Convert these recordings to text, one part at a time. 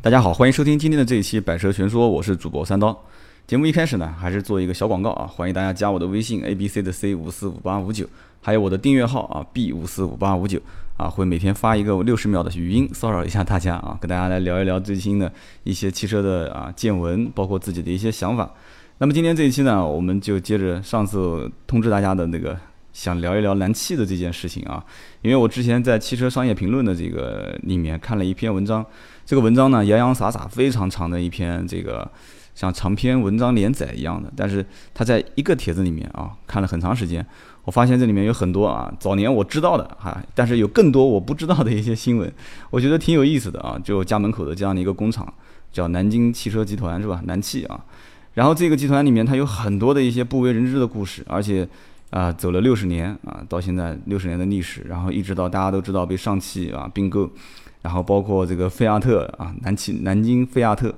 大家好，欢迎收听今天的这一期《百车全说》，我是主播三刀。节目一开始呢，还是做一个小广告啊，欢迎大家加我的微信 A B C 的 C 五四五八五九，还有我的订阅号啊 B 五四五八五九啊，会每天发一个六十秒的语音骚扰一下大家啊，跟大家来聊一聊最新的一些汽车的啊见闻，包括自己的一些想法。那么今天这一期呢，我们就接着上次通知大家的那个。想聊一聊燃气的这件事情啊，因为我之前在汽车商业评论的这个里面看了一篇文章，这个文章呢洋洋洒洒非常长的一篇，这个像长篇文章连载一样的，但是他在一个帖子里面啊看了很长时间，我发现这里面有很多啊早年我知道的哈，但是有更多我不知道的一些新闻，我觉得挺有意思的啊，就家门口的这样的一个工厂叫南京汽车集团是吧？南汽啊，然后这个集团里面它有很多的一些不为人知的故事，而且。啊，走了六十年啊，到现在六十年的历史，然后一直到大家都知道被上汽啊并购，然后包括这个菲亚特啊，南汽南京菲亚特，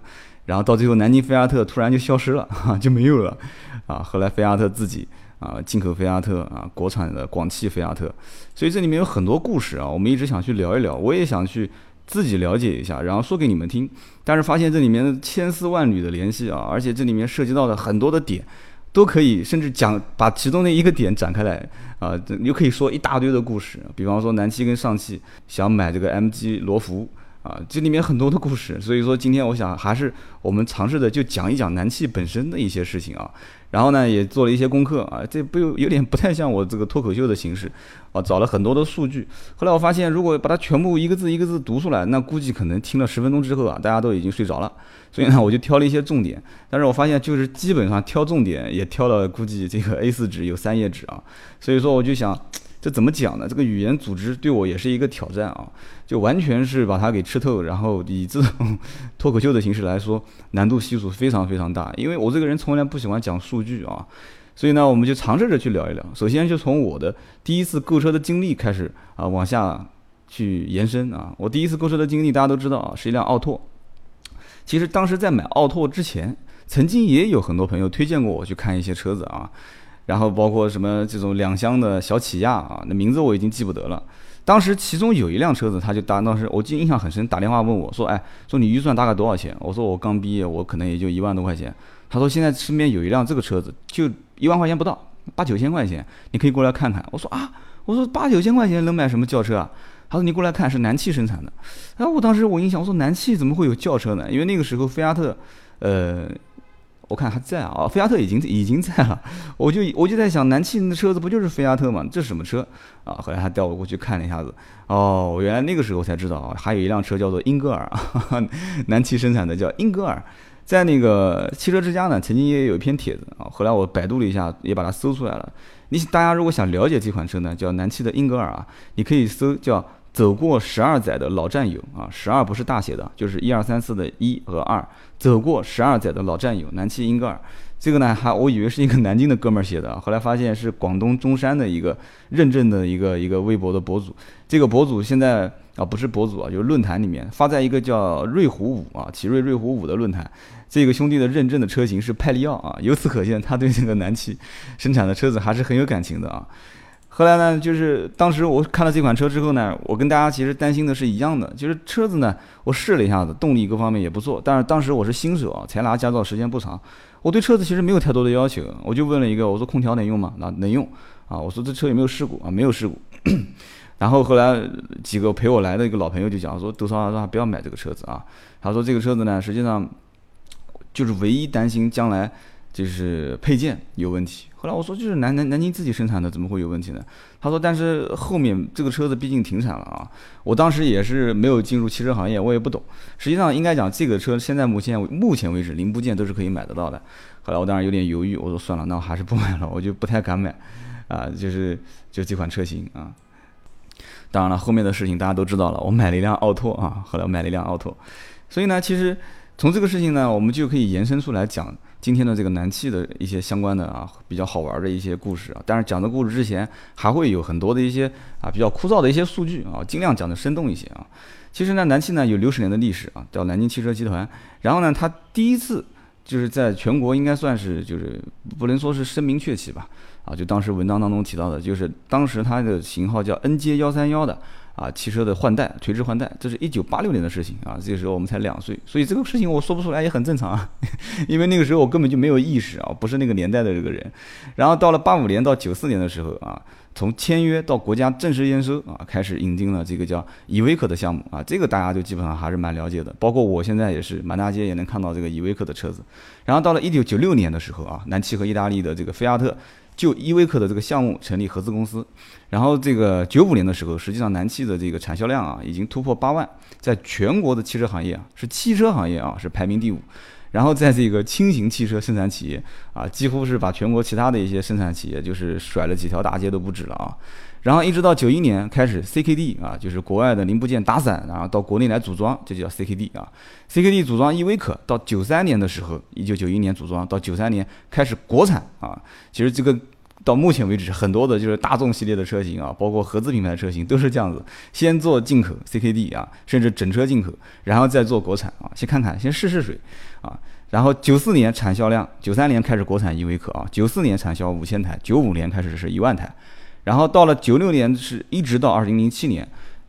然后到最后南京菲亚特突然就消失了，就没有了，啊，后来菲亚特自己啊进口菲亚特啊，国产的广汽菲亚特，所以这里面有很多故事啊，我们一直想去聊一聊，我也想去自己了解一下，然后说给你们听，但是发现这里面千丝万缕的联系啊，而且这里面涉及到的很多的点。都可以，甚至讲把其中的一个点展开来啊，你又可以说一大堆的故事。比方说南汽跟上汽想买这个 MG 罗孚啊，这里面很多的故事。所以说今天我想还是我们尝试的就讲一讲南汽本身的一些事情啊。然后呢，也做了一些功课啊，这不有有点不太像我这个脱口秀的形式啊，找了很多的数据。后来我发现，如果把它全部一个字一个字读出来，那估计可能听了十分钟之后啊，大家都已经睡着了。所以呢，我就挑了一些重点。但是我发现，就是基本上挑重点也挑了，估计这个 A4 纸有三页纸啊。所以说，我就想。这怎么讲呢？这个语言组织对我也是一个挑战啊，就完全是把它给吃透，然后以这种 脱口秀的形式来说，难度系数非常非常大。因为我这个人从来不喜欢讲数据啊，所以呢，我们就尝试着去聊一聊。首先就从我的第一次购车的经历开始啊，往下去延伸啊。我第一次购车的经历大家都知道啊，是一辆奥拓。其实当时在买奥拓之前，曾经也有很多朋友推荐过我去看一些车子啊。然后包括什么这种两厢的小起亚啊，那名字我已经记不得了。当时其中有一辆车子，他就打，当时我记印象很深，打电话问我说：“哎，说你预算大概多少钱？”我说：“我刚毕业，我可能也就一万多块钱。”他说：“现在身边有一辆这个车子，就一万块钱不到，八九千块钱，你可以过来看看。”我说：“啊，我说八九千块钱能买什么轿车啊？”他说：“你过来看，是南汽生产的。”然后我当时我印象，我说：“南汽怎么会有轿车呢？因为那个时候菲亚特，呃。”我看还在啊，菲亚特已经已经在了，我就我就在想，南汽的车子不就是菲亚特吗？这是什么车啊？后来他带我过去看了一下子，哦，原来那个时候才知道啊，还有一辆车叫做英戈尔，南汽生产的叫英戈尔，在那个汽车之家呢，曾经也有一篇帖子啊，后来我百度了一下，也把它搜出来了。你大家如果想了解这款车呢，叫南汽的英戈尔啊，你可以搜叫。走过十二载的老战友啊，十二不是大写的，就是一二三四的一和二。走过十二载的老战友，南汽英格尔，这个呢还我以为是一个南京的哥们儿写的，后来发现是广东中山的一个认证的一个一个微博的博主。这个博主现在啊不是博主啊，就是论坛里面发在一个叫瑞虎五啊，奇瑞瑞虎五的论坛。这个兄弟的认证的车型是派利奥啊，由此可见他对这个南汽生产的车子还是很有感情的啊。后来呢，就是当时我看了这款车之后呢，我跟大家其实担心的是一样的，就是车子呢，我试了一下子，动力各方面也不错，但是当时我是新手啊，才拿驾照时间不长，我对车子其实没有太多的要求，我就问了一个，我说空调能用吗？那能用啊，我说这车有没有事故啊？没有事故。然后后来几个陪我来的一个老朋友就讲说，杜超让他不要买这个车子啊，他说这个车子呢，实际上就是唯一担心将来。就是配件有问题。后来我说，就是南南南京自己生产的，怎么会有问题呢？他说，但是后面这个车子毕竟停产了啊。我当时也是没有进入汽车行业，我也不懂。实际上应该讲，这个车现在目前目前为止零部件都是可以买得到的。后来我当然有点犹豫，我说算了，那我还是不买了，我就不太敢买啊。就是就这款车型啊。当然了，后面的事情大家都知道了，我买了一辆奥拓啊。后来我买了一辆奥拓，所以呢，其实从这个事情呢，我们就可以延伸出来讲。今天的这个南汽的一些相关的啊比较好玩的一些故事啊，但是讲的故事之前还会有很多的一些啊比较枯燥的一些数据啊，尽量讲的生动一些啊。其实呢，南汽呢有六十年的历史啊，叫南京汽车集团。然后呢，它第一次就是在全国应该算是就是不能说是声名鹊起吧啊，就当时文章当中提到的，就是当时它的型号叫 NJ 幺三幺的啊，汽车的换代，垂直换代，这是一九八六年的事情啊，这个时候我们才两岁，所以这个事情我说不出来也很正常啊，因为那个时候我根本就没有意识啊，不是那个年代的这个人。然后到了八五年到九四年的时候啊，从签约到国家正式验收啊，开始引进了这个叫依维柯的项目啊，这个大家就基本上还是蛮了解的，包括我现在也是满大街也能看到这个依维柯的车子。然后到了一九九六年的时候啊，南汽和意大利的这个菲亚特。就依维柯的这个项目成立合资公司，然后这个九五年的时候，实际上南汽的这个产销量啊已经突破八万，在全国的汽车行业啊是汽车行业啊是排名第五，然后在这个轻型汽车生产企业啊几乎是把全国其他的一些生产企业就是甩了几条大街都不止了啊。然后一直到九一年开始，CKD 啊，就是国外的零部件打散，然后到国内来组装，这就叫 CKD 啊。CKD 组装依维柯，到九三年的时候，一九九一年组装，到九三年开始国产啊。其实这个到目前为止，很多的就是大众系列的车型啊，包括合资品牌的车型都是这样子，先做进口 CKD 啊，甚至整车进口，然后再做国产啊，先看看，先试试水啊。然后九四年产销量，九三年开始国产依维柯啊，九四年产销五千台，九五年开始是一万台。然后到了九六年，是一直到二零零七年，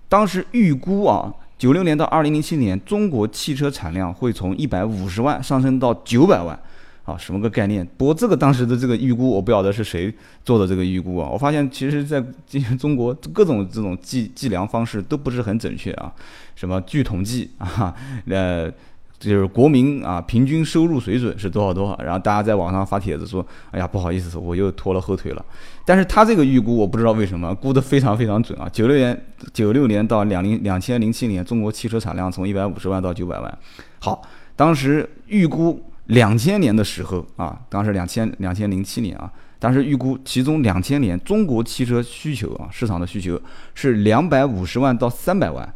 当时预估啊，九六年到二零零七年，中国汽车产量会从一百五十万上升到九百万，啊，什么个概念？不过这个当时的这个预估，我不晓得是谁做的这个预估啊。我发现其实在今天中国各种这种计计量方式都不是很准确啊，什么据统计啊，呃。就是国民啊，平均收入水准是多少多少，然后大家在网上发帖子说，哎呀，不好意思，我又拖了后腿了。但是他这个预估，我不知道为什么估得非常非常准啊。九六年，九六年到两零两千零七年，中国汽车产量从一百五十万到九百万。好，当时预估两千年的时候啊，当时两千两千零七年啊，当时预估其中两千年中国汽车需求啊，市场的需求是两百五十万到三百万。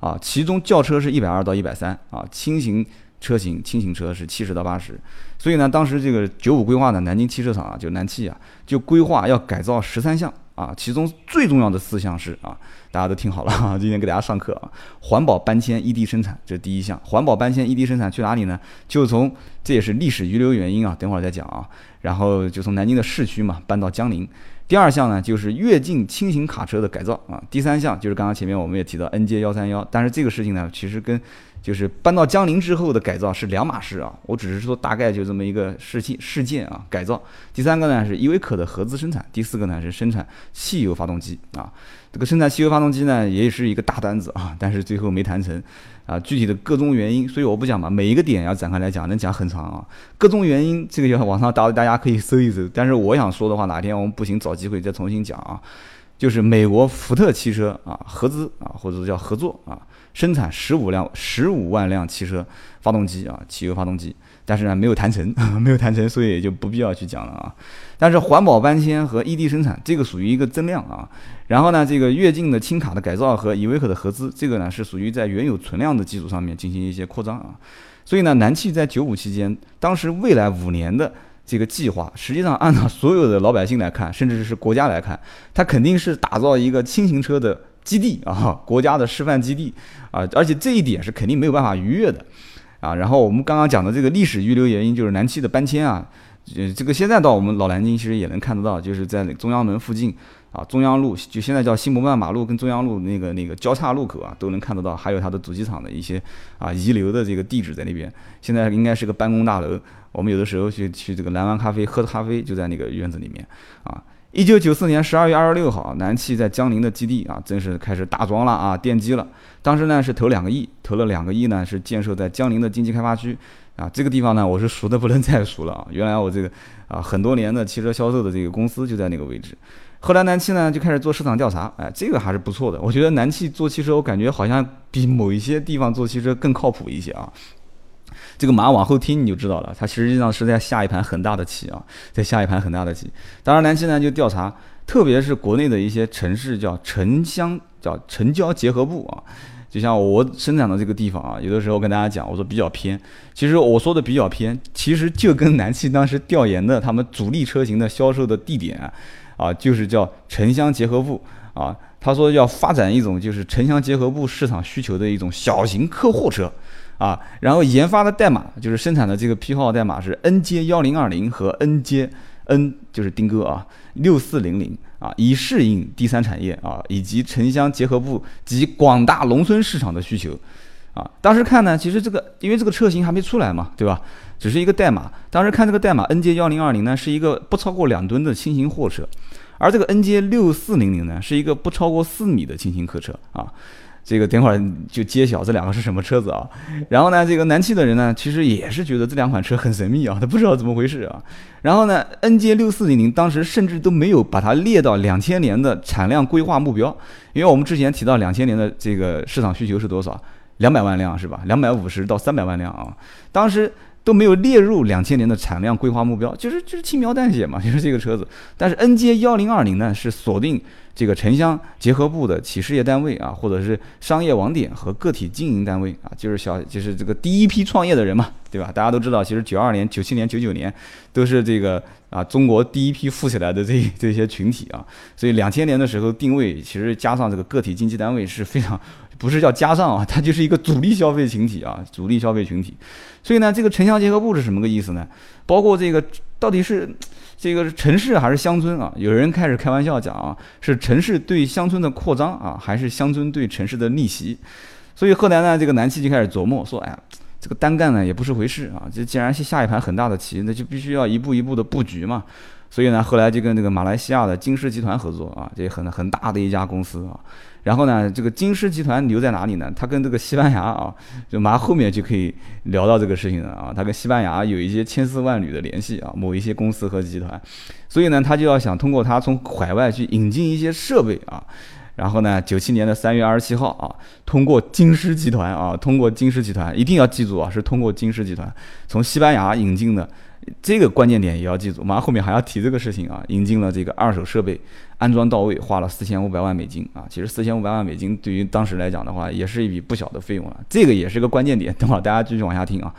啊，其中轿车是一百二到一百三啊，轻型车型、轻型车是七十到八十，所以呢，当时这个九五规划的南京汽车厂啊，就南汽啊，就规划要改造十三项啊，其中最重要的四项是啊，大家都听好了啊，今天给大家上课啊，环保搬迁异地生产，这是第一项，环保搬迁异地生产去哪里呢？就从这也是历史遗留原因啊，等会儿再讲啊，然后就从南京的市区嘛搬到江宁。第二项呢，就是跃进轻型卡车的改造啊。第三项就是刚刚前面我们也提到 NJ 幺三幺，但是这个事情呢，其实跟就是搬到江陵之后的改造是两码事啊。我只是说大概就这么一个事情事件啊，改造。第三个呢是依维柯的合资生产，第四个呢是生产汽油发动机啊。这个生产汽油发动机呢也是一个大单子啊，但是最后没谈成。啊，具体的各种原因，所以我不讲嘛，每一个点要展开来讲，能讲很长啊。各种原因，这个要网上大大家可以搜一搜。但是我想说的话，哪天我们不行，找机会再重新讲啊。就是美国福特汽车啊，合资啊，或者叫合作啊，生产十五辆、十五万辆汽车发动机啊，汽油发动机。但是呢，没有谈成，没有谈成，所以也就不必要去讲了啊。但是环保搬迁和异地生产，这个属于一个增量啊。然后呢，这个跃进的轻卡的改造和依维柯的合资，这个呢是属于在原有存量的基础上面进行一些扩张啊。所以呢，南汽在九五期间，当时未来五年的这个计划，实际上按照 所有的老百姓来看，甚至是国家来看，它肯定是打造一个轻型车的基地啊，国家的示范基地啊。而且这一点是肯定没有办法逾越的。啊，然后我们刚刚讲的这个历史遗留原因就是南汽的搬迁啊，呃，这个现在到我们老南京其实也能看得到，就是在那中央门附近啊，中央路就现在叫新博曼马路跟中央路那个那个交叉路口啊，都能看得到，还有它的主机厂的一些啊遗留的这个地址在那边，现在应该是个办公大楼，我们有的时候去去这个蓝湾咖啡喝咖啡就在那个院子里面啊。一九九四年十二月二十六号，南汽在江宁的基地啊，正式开始打桩了啊，奠基了。当时呢是投两个亿，投了两个亿呢是建设在江宁的经济开发区啊。这个地方呢我是熟的不能再熟了啊。原来我这个啊很多年的汽车销售的这个公司就在那个位置。后来南汽呢就开始做市场调查，哎，这个还是不错的。我觉得南汽做汽车，我感觉好像比某一些地方做汽车更靠谱一些啊。这个马往后听你就知道了，它实际上是在下一盘很大的棋啊，在下一盘很大的棋。当然，南汽呢就调查，特别是国内的一些城市叫城乡叫城郊结合部啊，就像我生长的这个地方啊，有的时候跟大家讲，我说比较偏。其实我说的比较偏，其实就跟南汽当时调研的他们主力车型的销售的地点啊，就是叫城乡结合部啊。他说要发展一种就是城乡结合部市场需求的一种小型客货车。啊，然后研发的代码就是生产的这个批号代码是 NJ 幺零二零和 NJN 就是丁哥啊六四零零啊，以适应第三产业啊以及城乡结合部及广大农村市场的需求。啊，当时看呢，其实这个因为这个车型还没出来嘛，对吧？只是一个代码。当时看这个代码，NJ 幺零二零呢是一个不超过两吨的轻型货车，而这个 NJ 六四零零呢是一个不超过四米的轻型客车啊。这个等会儿就揭晓这两个是什么车子啊。然后呢，这个南汽的人呢，其实也是觉得这两款车很神秘啊，他不知道怎么回事啊。然后呢，NJ 六四零零当时甚至都没有把它列到两千年的产量规划目标，因为我们之前提到两千年的这个市场需求是多少？两百万辆是吧？两百五十到三百万辆啊，当时都没有列入两千年的产量规划目标，就是就是轻描淡写嘛，就是这个车子。但是 NJ 幺零二零呢，是锁定这个城乡结合部的企事业单位啊，或者是商业网点和个体经营单位啊，就是小就是这个第一批创业的人嘛，对吧？大家都知道，其实九二年、九七年、九九年都是这个啊中国第一批富起来的这 这些群体啊，所以两千年的时候定位其实加上这个个体经济单位是非常。不是叫加上啊，它就是一个主力消费群体啊，主力消费群体。所以呢，这个城乡结合部是什么个意思呢？包括这个到底是这个是城市还是乡村啊？有人开始开玩笑讲啊，是城市对乡村的扩张啊，还是乡村对城市的逆袭？所以后来呢，这个南汽就开始琢磨说，哎呀，这个单干呢也不是回事啊，这既然是下一盘很大的棋，那就必须要一步一步的布局嘛。所以呢，后来就跟这个马来西亚的金狮集团合作啊，这很很大的一家公司啊。然后呢，这个金狮集团留在哪里呢？它跟这个西班牙啊，就马上后面就可以聊到这个事情了啊。它跟西班牙有一些千丝万缕的联系啊，某一些公司和集团，所以呢，他就要想通过他从海外去引进一些设备啊。然后呢，九七年的三月二十七号啊，通过金狮集团啊，通过金狮集团一定要记住啊，是通过金狮集团从西班牙引进的。这个关键点也要记住，马上后面还要提这个事情啊。引进了这个二手设备，安装到位，花了四千五百万美金啊。其实四千五百万美金对于当时来讲的话，也是一笔不小的费用了。这个也是个关键点，等会儿大家继续往下听啊。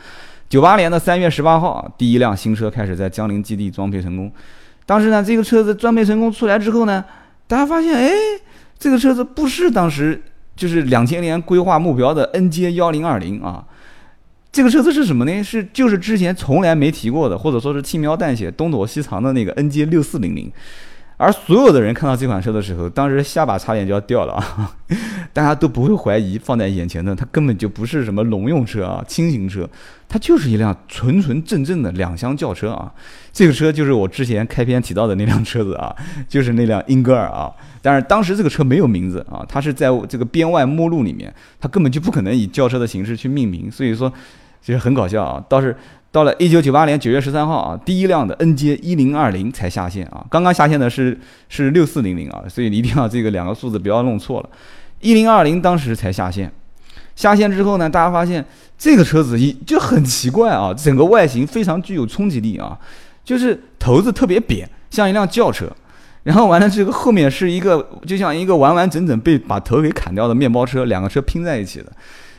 九八年的三月十八号，第一辆新车开始在江陵基地装配成功。当时呢，这个车子装配成功出来之后呢，大家发现，哎，这个车子不是当时就是两千年规划目标的 NJ 幺零二零啊。这个车子是什么呢？是就是之前从来没提过的，或者说是轻描淡写、东躲西藏的那个 NJ 六四零零。而所有的人看到这款车的时候，当时下巴差点就要掉了啊！大家都不会怀疑放在眼前的，它根本就不是什么农用车啊、轻型车，它就是一辆纯纯正正的两厢轿车啊！这个车就是我之前开篇提到的那辆车子啊，就是那辆英戈尔啊。但是当时这个车没有名字啊，它是在这个编外目录里面，它根本就不可能以轿车的形式去命名，所以说。其实很搞笑啊！倒是到了一九九八年九月十三号啊，第一辆的 NJ 一零二零才下线啊。刚刚下线的是是六四零零啊，所以你一定要这个两个数字不要弄错了。一零二零当时才下线，下线之后呢，大家发现这个车子一就很奇怪啊，整个外形非常具有冲击力啊，就是头子特别扁，像一辆轿车。然后完了这个后面是一个就像一个完完整整被把头给砍掉的面包车，两个车拼在一起的。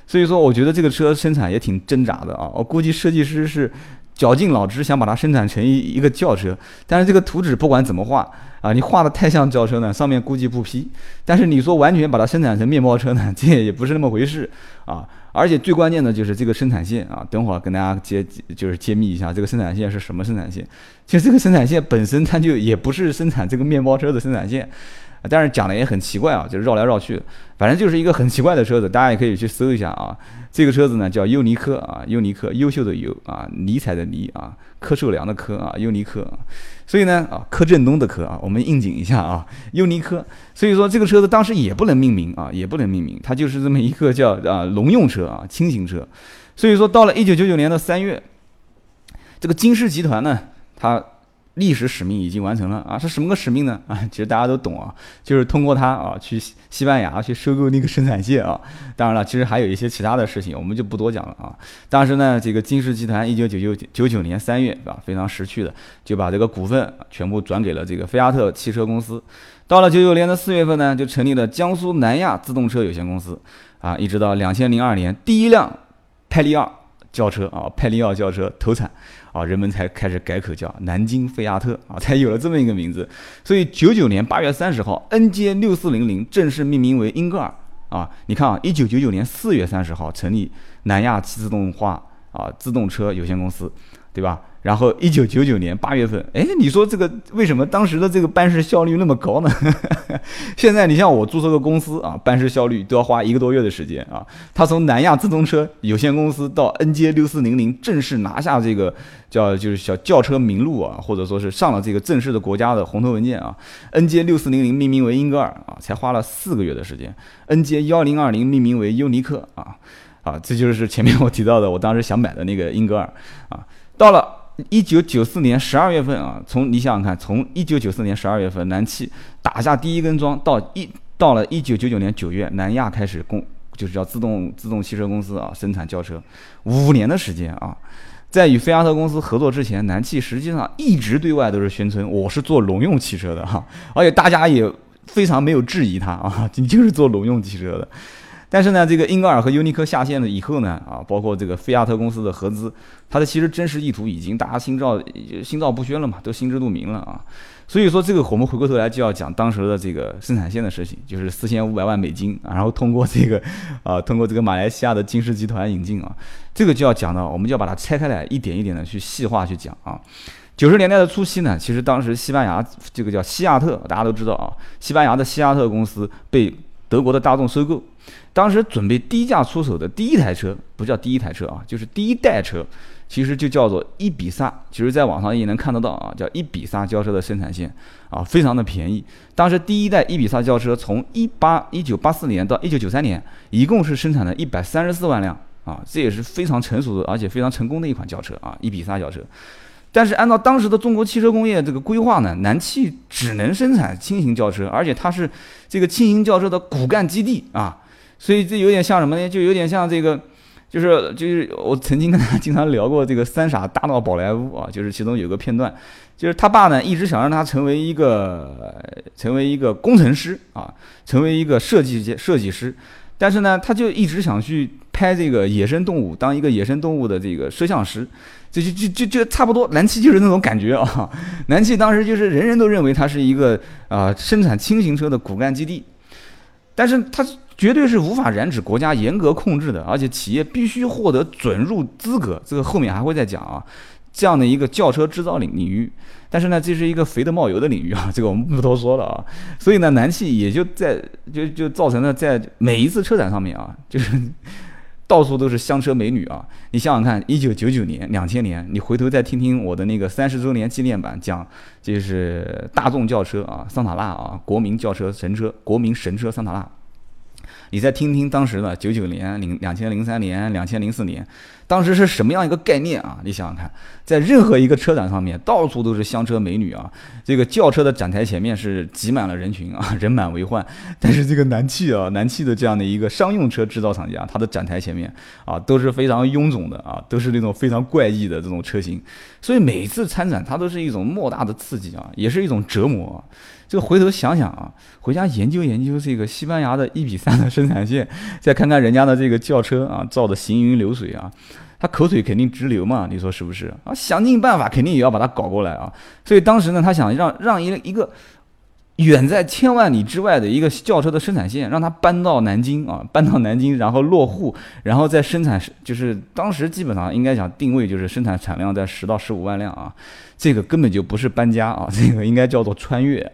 所以说，我觉得这个车生产也挺挣扎的啊！我估计设计师是绞尽脑汁想把它生产成一一个轿车，但是这个图纸不管怎么画啊，你画的太像轿车呢，上面估计不批。但是你说完全把它生产成面包车呢，这也不是那么回事啊！而且最关键的就是这个生产线啊，等会儿跟大家揭就是揭秘一下这个生产线是什么生产线。其实这个生产线本身它就也不是生产这个面包车的生产线。但是讲的也很奇怪啊，就是绕来绕去，反正就是一个很奇怪的车子，大家也可以去搜一下啊。这个车子呢叫优尼科啊，优尼科，优秀的优啊，尼采的尼啊，柯受良的柯啊，优尼科。所以呢啊，柯震东的柯啊，我们应景一下啊，优尼科。所以说这个车子当时也不能命名啊，也不能命名，它就是这么一个叫啊农用车啊，轻型车。所以说到了一九九九年的三月，这个金狮集团呢，它。历史使命已经完成了啊！是什么个使命呢？啊，其实大家都懂啊，就是通过它啊，去西班牙去收购那个生产线啊。当然了，其实还有一些其他的事情，我们就不多讲了啊。当时呢，这个金氏集团一九九九九九年三月啊，非常识趣的就把这个股份全部转给了这个菲亚特汽车公司。到了九九年的四月份呢，就成立了江苏南亚自动车有限公司啊，一直到两千零二年第一辆派利奥轿车啊，派利奥轿车投产。啊，人们才开始改口叫南京菲亚特啊，才有了这么一个名字。所以九九年八月三十号，NJ 六四零零正式命名为英格尔啊。你看啊，一九九九年四月三十号成立南亚自动化啊自动车有限公司，对吧？然后一九九九年八月份，哎，你说这个为什么当时的这个办事效率那么高呢？现在你像我注册个公司啊，办事效率都要花一个多月的时间啊。他从南亚自动车有限公司到 NJ 六四零零正式拿下这个叫就是小轿车名录啊，或者说是上了这个正式的国家的红头文件啊。NJ 六四零零命名为英格尔啊，才花了四个月的时间。NJ 幺零二零命名为尤尼克啊啊，这就是前面我提到的，我当时想买的那个英格尔啊，到了。一九九四年十二月份啊，从你想想看，从一九九四年十二月份南汽打下第一根桩，到一到了一九九九年九月，南亚开始公就是叫自动自动汽车公司啊生产轿车，五年的时间啊，在与菲亚特公司合作之前，南汽实际上一直对外都是宣称我是做农用汽车的哈，而且大家也非常没有质疑它啊，你就是做农用汽车的。但是呢，这个英格尔和尤尼克下线了以后呢，啊，包括这个菲亚特公司的合资，它的其实真实意图已经大家心照心照不宣了嘛，都心知肚明了啊。所以说这个我们回过头来就要讲当时的这个生产线的事情，就是四千五百万美金，然后通过这个 啊，通过这个马来西亚的金狮集团引进啊，这个就要讲到，我们就要把它拆开来一点一点的去细化去讲啊。九十年代的初期呢，其实当时西班牙这个叫西亚特，大家都知道啊，西班牙的西亚特公司被德国的大众收购。当时准备低价出手的第一台车，不叫第一台车啊，就是第一代车，其实就叫做伊比萨。其实，在网上也能看得到啊，叫伊比萨轿车的生产线啊，非常的便宜。当时第一代伊比萨轿车从一八一九八四年到一九九三年，一共是生产了一百三十四万辆啊，这也是非常成熟的，而且非常成功的一款轿车啊，伊比萨轿车。但是按照当时的中国汽车工业这个规划呢，南汽只能生产轻型轿车，而且它是这个轻型轿车的骨干基地啊。所以这有点像什么呢？就有点像这个，就是就是我曾经跟他经常聊过这个三傻大闹宝莱坞啊，就是其中有个片段，就是他爸呢一直想让他成为一个成为一个工程师啊，成为一个设计设计师，但是呢他就一直想去拍这个野生动物，当一个野生动物的这个摄像师，这就就就就差不多，南汽就是那种感觉啊，南汽当时就是人人都认为它是一个啊生产轻型车的骨干基地，但是它。绝对是无法染指国家严格控制的，而且企业必须获得准入资格，这个后面还会再讲啊。这样的一个轿车制造领领域，但是呢，这是一个肥的冒油的领域啊，这个我们不多说了啊。所以呢，南汽也就在就就造成了在每一次车展上面啊，就是到处都是香车美女啊。你想想看，一九九九年、两千年，你回头再听听我的那个三十周年纪念版，讲就是大众轿车啊，桑塔纳啊，国民轿车神车，国民神车桑塔纳。你再听听当时的九九年、零两千零三年、两千零四年，当时是什么样一个概念啊？你想想看，在任何一个车展上面，到处都是香车美女啊，这个轿车的展台前面是挤满了人群啊，人满为患。但是这个南汽啊，南汽的这样的一个商用车制造厂家，它的展台前面啊都是非常臃肿的啊，都是那种非常怪异的这种车型，所以每次参展它都是一种莫大的刺激啊，也是一种折磨。这个回头想想啊，回家研究研究这个西班牙的一比三的生产线，再看看人家的这个轿车啊，造的行云流水啊，他口水肯定直流嘛，你说是不是啊？想尽办法肯定也要把它搞过来啊。所以当时呢，他想让让一一个。远在千万里之外的一个轿车的生产线，让它搬到南京啊，搬到南京，然后落户，然后再生产，就是当时基本上应该讲定位就是生产产量在十到十五万辆啊，这个根本就不是搬家啊，这个应该叫做穿越。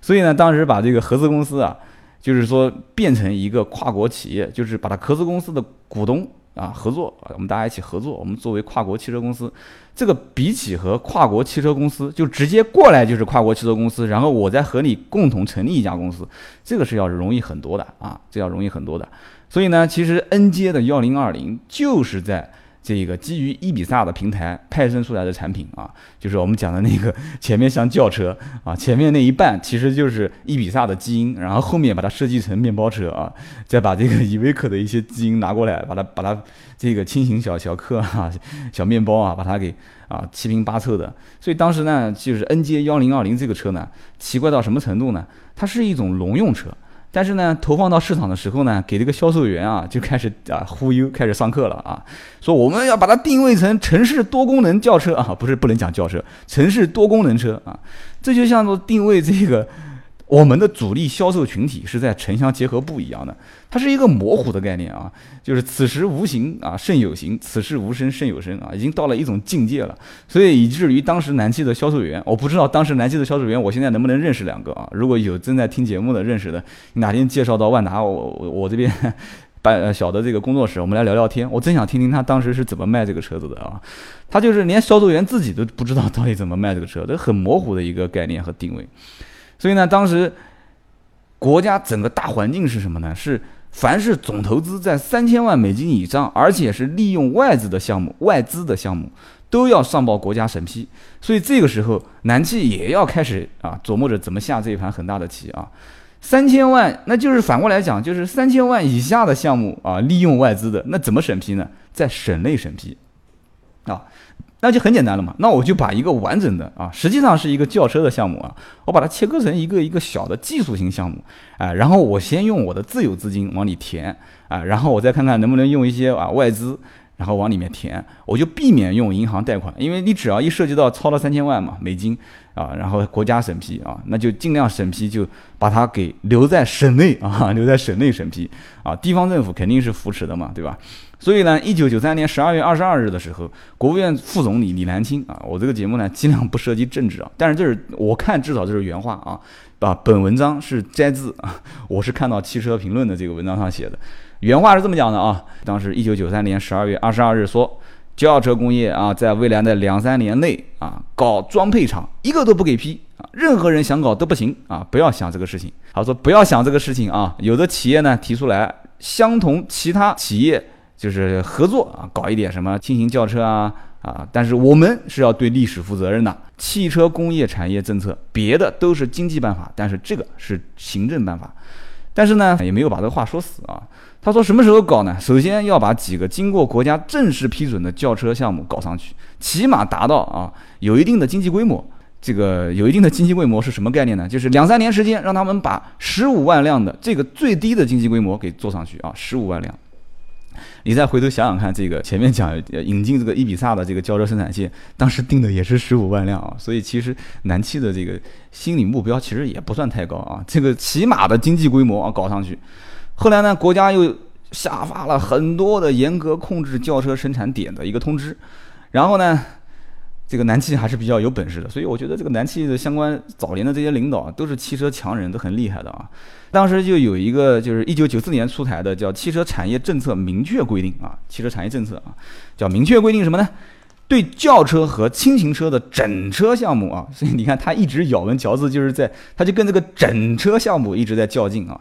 所以呢，当时把这个合资公司啊，就是说变成一个跨国企业，就是把它合资公司的股东。啊，合作，我们大家一起合作。我们作为跨国汽车公司，这个比起和跨国汽车公司就直接过来就是跨国汽车公司，然后我再和你共同成立一家公司，这个是要容易很多的啊，这要容易很多的。所以呢，其实 N 阶的幺零二零就是在。这个基于伊比萨的平台派生出来的产品啊，就是我们讲的那个 前面像轿车啊，前面那一半其实就是伊比萨的基因，然后后面把它设计成面包车啊，再把这个依维柯的一些基因拿过来，把它把它这个轻型小小客啊、小面包啊，把它给啊七拼八凑的。所以当时呢，就是 NJ 幺零二零这个车呢，奇怪到什么程度呢？它是一种农用车。但是呢，投放到市场的时候呢，给这个销售员啊就开始啊忽悠，开始上课了啊，说我们要把它定位成城市多功能轿车啊，不是不能讲轿车，城市多功能车啊，这就像做定位这个我们的主力销售群体是在城乡结合部一样的，它是一个模糊的概念啊，就是此时无形啊胜有形，此时无声胜有声啊，已经到了一种境界了。所以以至于当时南汽的销售员，我不知道当时南汽的销售员，我现在能不能认识两个啊？如果有正在听节目的认识的，哪天介绍到万达，我我这边办小的这个工作室，我们来聊聊天。我真想听听他当时是怎么卖这个车子的啊？他就是连销售员自己都不知道到底怎么卖这个车，这很模糊的一个概念和定位。所以呢，当时国家整个大环境是什么呢？是凡是总投资在三千万美金以上，而且是利用外资的项目、外资的项目，都要上报国家审批。所以这个时候，南汽也要开始啊琢磨着怎么下这一盘很大的棋啊。三千万，那就是反过来讲，就是三千万以下的项目啊，利用外资的，那怎么审批呢？在省内审批啊。那就很简单了嘛，那我就把一个完整的啊，实际上是一个轿车的项目啊，我把它切割成一个一个小的技术型项目，啊，然后我先用我的自有资金往里填，啊，然后我再看看能不能用一些啊外资，然后往里面填，我就避免用银行贷款，因为你只要一涉及到超了三千万嘛美金啊，然后国家审批啊，那就尽量审批就把它给留在省内 啊，留在省内审批啊，地方政府肯定是扶持的嘛，对吧？所以呢，一九九三年十二月二十二日的时候，国务院副总理李南清啊，我这个节目呢尽量不涉及政治啊，但是这是我看至少这是原话啊，啊，本文章是摘自啊，我是看到汽车评论的这个文章上写的，原话是这么讲的啊，当时一九九三年十二月二十二日说，轿车工业啊，在未来的两三年内啊，搞装配厂一个都不给批啊，任何人想搞都不行啊，不要想这个事情。他说不要想这个事情啊，有的企业呢提出来，相同其他企业。就是合作啊，搞一点什么轻型轿车啊啊！但是我们是要对历史负责任的。汽车工业产业政策，别的都是经济办法，但是这个是行政办法。但是呢，也没有把这个话说死啊。他说什么时候搞呢？首先要把几个经过国家正式批准的轿车项目搞上去，起码达到啊有一定的经济规模。这个有一定的经济规模是什么概念呢？就是两三年时间，让他们把十五万辆的这个最低的经济规模给做上去啊，十五万辆。你再回头想想看，这个前面讲引进这个伊比萨的这个轿车生产线，当时定的也是十五万辆啊，所以其实南汽的这个心理目标其实也不算太高啊，这个起码的经济规模啊搞上去。后来呢，国家又下发了很多的严格控制轿车生产点的一个通知，然后呢。这个南汽还是比较有本事的，所以我觉得这个南汽的相关早年的这些领导都是汽车强人，都很厉害的啊。当时就有一个就是一九九四年出台的叫《汽车产业政策明确规定》啊，汽车产业政策啊，叫明确规定什么呢？对轿车和轻型车的整车项目啊，所以你看他一直咬文嚼字，就是在他就跟这个整车项目一直在较劲啊。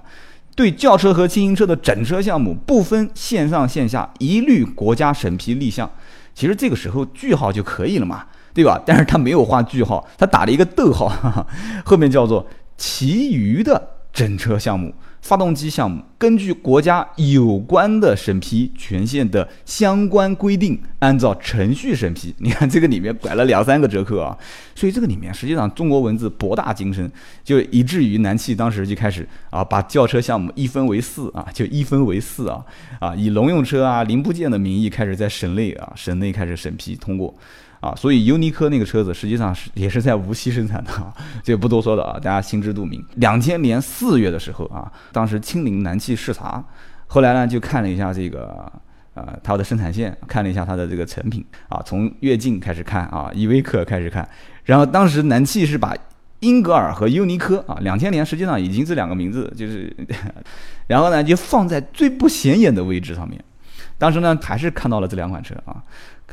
对轿车和轻型车的整车项目，不分线上线下，一律国家审批立项。其实这个时候句号就可以了嘛，对吧？但是他没有画句号，他打了一个逗号，后面叫做其余的整车项目、发动机项目，根据国家有关的审批权限的相关规定，按照程序审批。你看这个里面拐了两三个折扣啊，所以这个里面实际上中国文字博大精深，就以至于南汽当时就开始啊，把轿车项目一分为四啊，就一分为四啊，啊，以农用车啊、零部件的名义开始在省内啊，省内开始审批通过。啊，所以尤尼科那个车子实际上是也是在无锡生产的，这不多说了啊，大家心知肚明。两千年四月的时候啊，当时亲临南汽视察，后来呢就看了一下这个呃它的生产线，看了一下它的这个成品啊，从跃进开始看啊，依维柯开始看，然后当时南汽是把英格尔和尤尼科啊，两千年实际上已经这两个名字就是，然后呢就放在最不显眼的位置上面，当时呢还是看到了这两款车啊。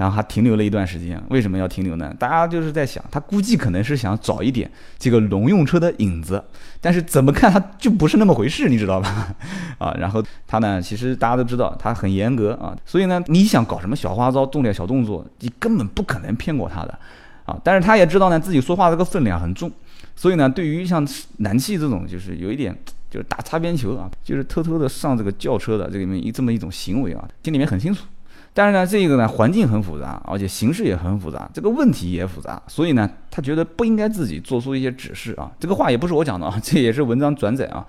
然后还停留了一段时间，为什么要停留呢？大家就是在想，他估计可能是想找一点这个农用车的影子，但是怎么看他就不是那么回事，你知道吧？啊，然后他呢，其实大家都知道他很严格啊，所以呢，你想搞什么小花招、动点小动作，你根本不可能骗过他的啊。但是他也知道呢，自己说话这个分量很重，所以呢，对于像南汽这种，就是有一点就是打擦边球啊，就是偷偷的上这个轿车的这里面一这么一种行为啊，心里面很清楚。但是呢，这个呢环境很复杂，而且形势也很复杂，这个问题也复杂，所以呢，他觉得不应该自己做出一些指示啊。这个话也不是我讲的啊，这也是文章转载啊。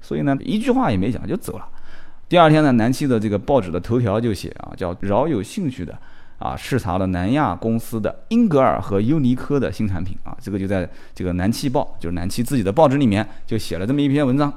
所以呢，一句话也没讲就走了。第二天呢，南汽的这个报纸的头条就写啊，叫饶有兴趣的啊视察了南亚公司的英格尔和优尼科的新产品啊，这个就在这个南汽报，就是南汽自己的报纸里面就写了这么一篇文章。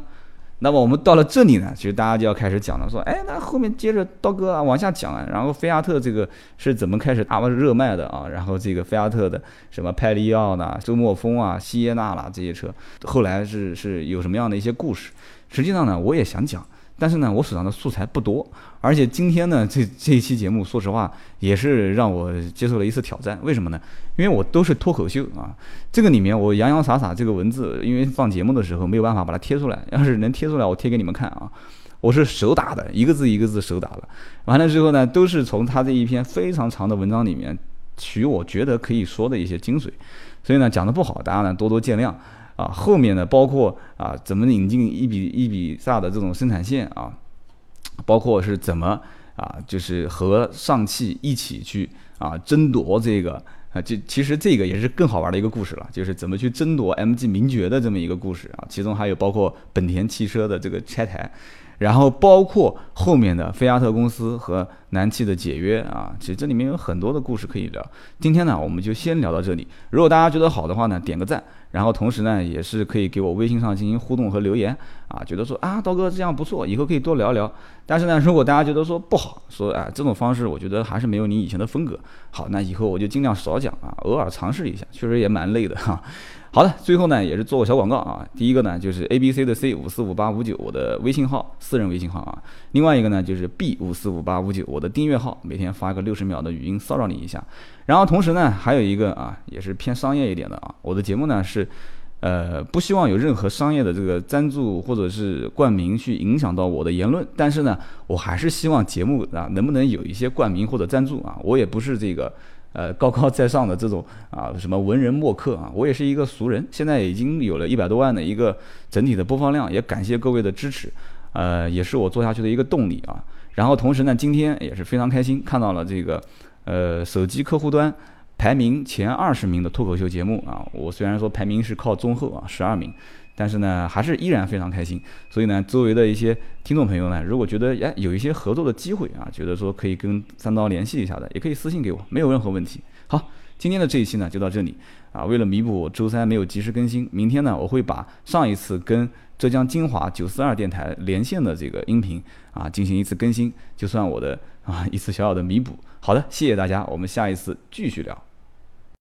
那么我们到了这里呢，其实大家就要开始讲了，说，哎，那后面接着刀哥啊往下讲啊，然后菲亚特这个是怎么开始大热卖的啊？然后这个菲亚特的什么派利奥呢、周末风啊、西耶纳啦这些车，后来是是有什么样的一些故事？实际上呢，我也想讲。但是呢，我手上的素材不多，而且今天呢，这这一期节目，说实话也是让我接受了一次挑战。为什么呢？因为我都是脱口秀啊，这个里面我洋洋洒洒这个文字，因为放节目的时候没有办法把它贴出来。要是能贴出来，我贴给你们看啊。我是手打的，一个字一个字手打的。完了之后呢，都是从他这一篇非常长的文章里面取我觉得可以说的一些精髓。所以呢，讲的不好，大家呢多多见谅。啊，后面呢，包括啊，怎么引进一比一比萨的这种生产线啊，包括是怎么啊，就是和上汽一起去啊争夺这个啊，就其实这个也是更好玩的一个故事了，就是怎么去争夺 MG 名爵的这么一个故事啊，其中还有包括本田汽车的这个拆台。然后包括后面的菲亚特公司和南汽的解约啊，其实这里面有很多的故事可以聊。今天呢，我们就先聊到这里。如果大家觉得好的话呢，点个赞，然后同时呢，也是可以给我微信上进行互动和留言啊。觉得说啊，刀哥这样不错，以后可以多聊聊。但是呢，如果大家觉得说不好，说啊这种方式我觉得还是没有你以前的风格。好，那以后我就尽量少讲啊，偶尔尝试一下，确实也蛮累的哈。好的，最后呢也是做个小广告啊。第一个呢就是 A B C 的 C 五四五八五九，我的微信号，私人微信号啊。另外一个呢就是 B 五四五八五九，我的订阅号，每天发个六十秒的语音骚扰你一下。然后同时呢还有一个啊，也是偏商业一点的啊。我的节目呢是，呃，不希望有任何商业的这个赞助或者是冠名去影响到我的言论。但是呢，我还是希望节目啊能不能有一些冠名或者赞助啊。我也不是这个。呃，高高在上的这种啊，什么文人墨客啊，我也是一个俗人。现在已经有了一百多万的一个整体的播放量，也感谢各位的支持，呃，也是我做下去的一个动力啊。然后同时呢，今天也是非常开心，看到了这个呃手机客户端排名前二十名的脱口秀节目啊。我虽然说排名是靠中后啊，十二名。但是呢，还是依然非常开心。所以呢，周围的一些听众朋友呢，如果觉得哎有一些合作的机会啊，觉得说可以跟三刀联系一下的，也可以私信给我，没有任何问题。好，今天的这一期呢就到这里啊。为了弥补周三没有及时更新，明天呢我会把上一次跟浙江金华九四二电台连线的这个音频啊进行一次更新，就算我的啊一次小小的弥补。好的，谢谢大家，我们下一次继续聊。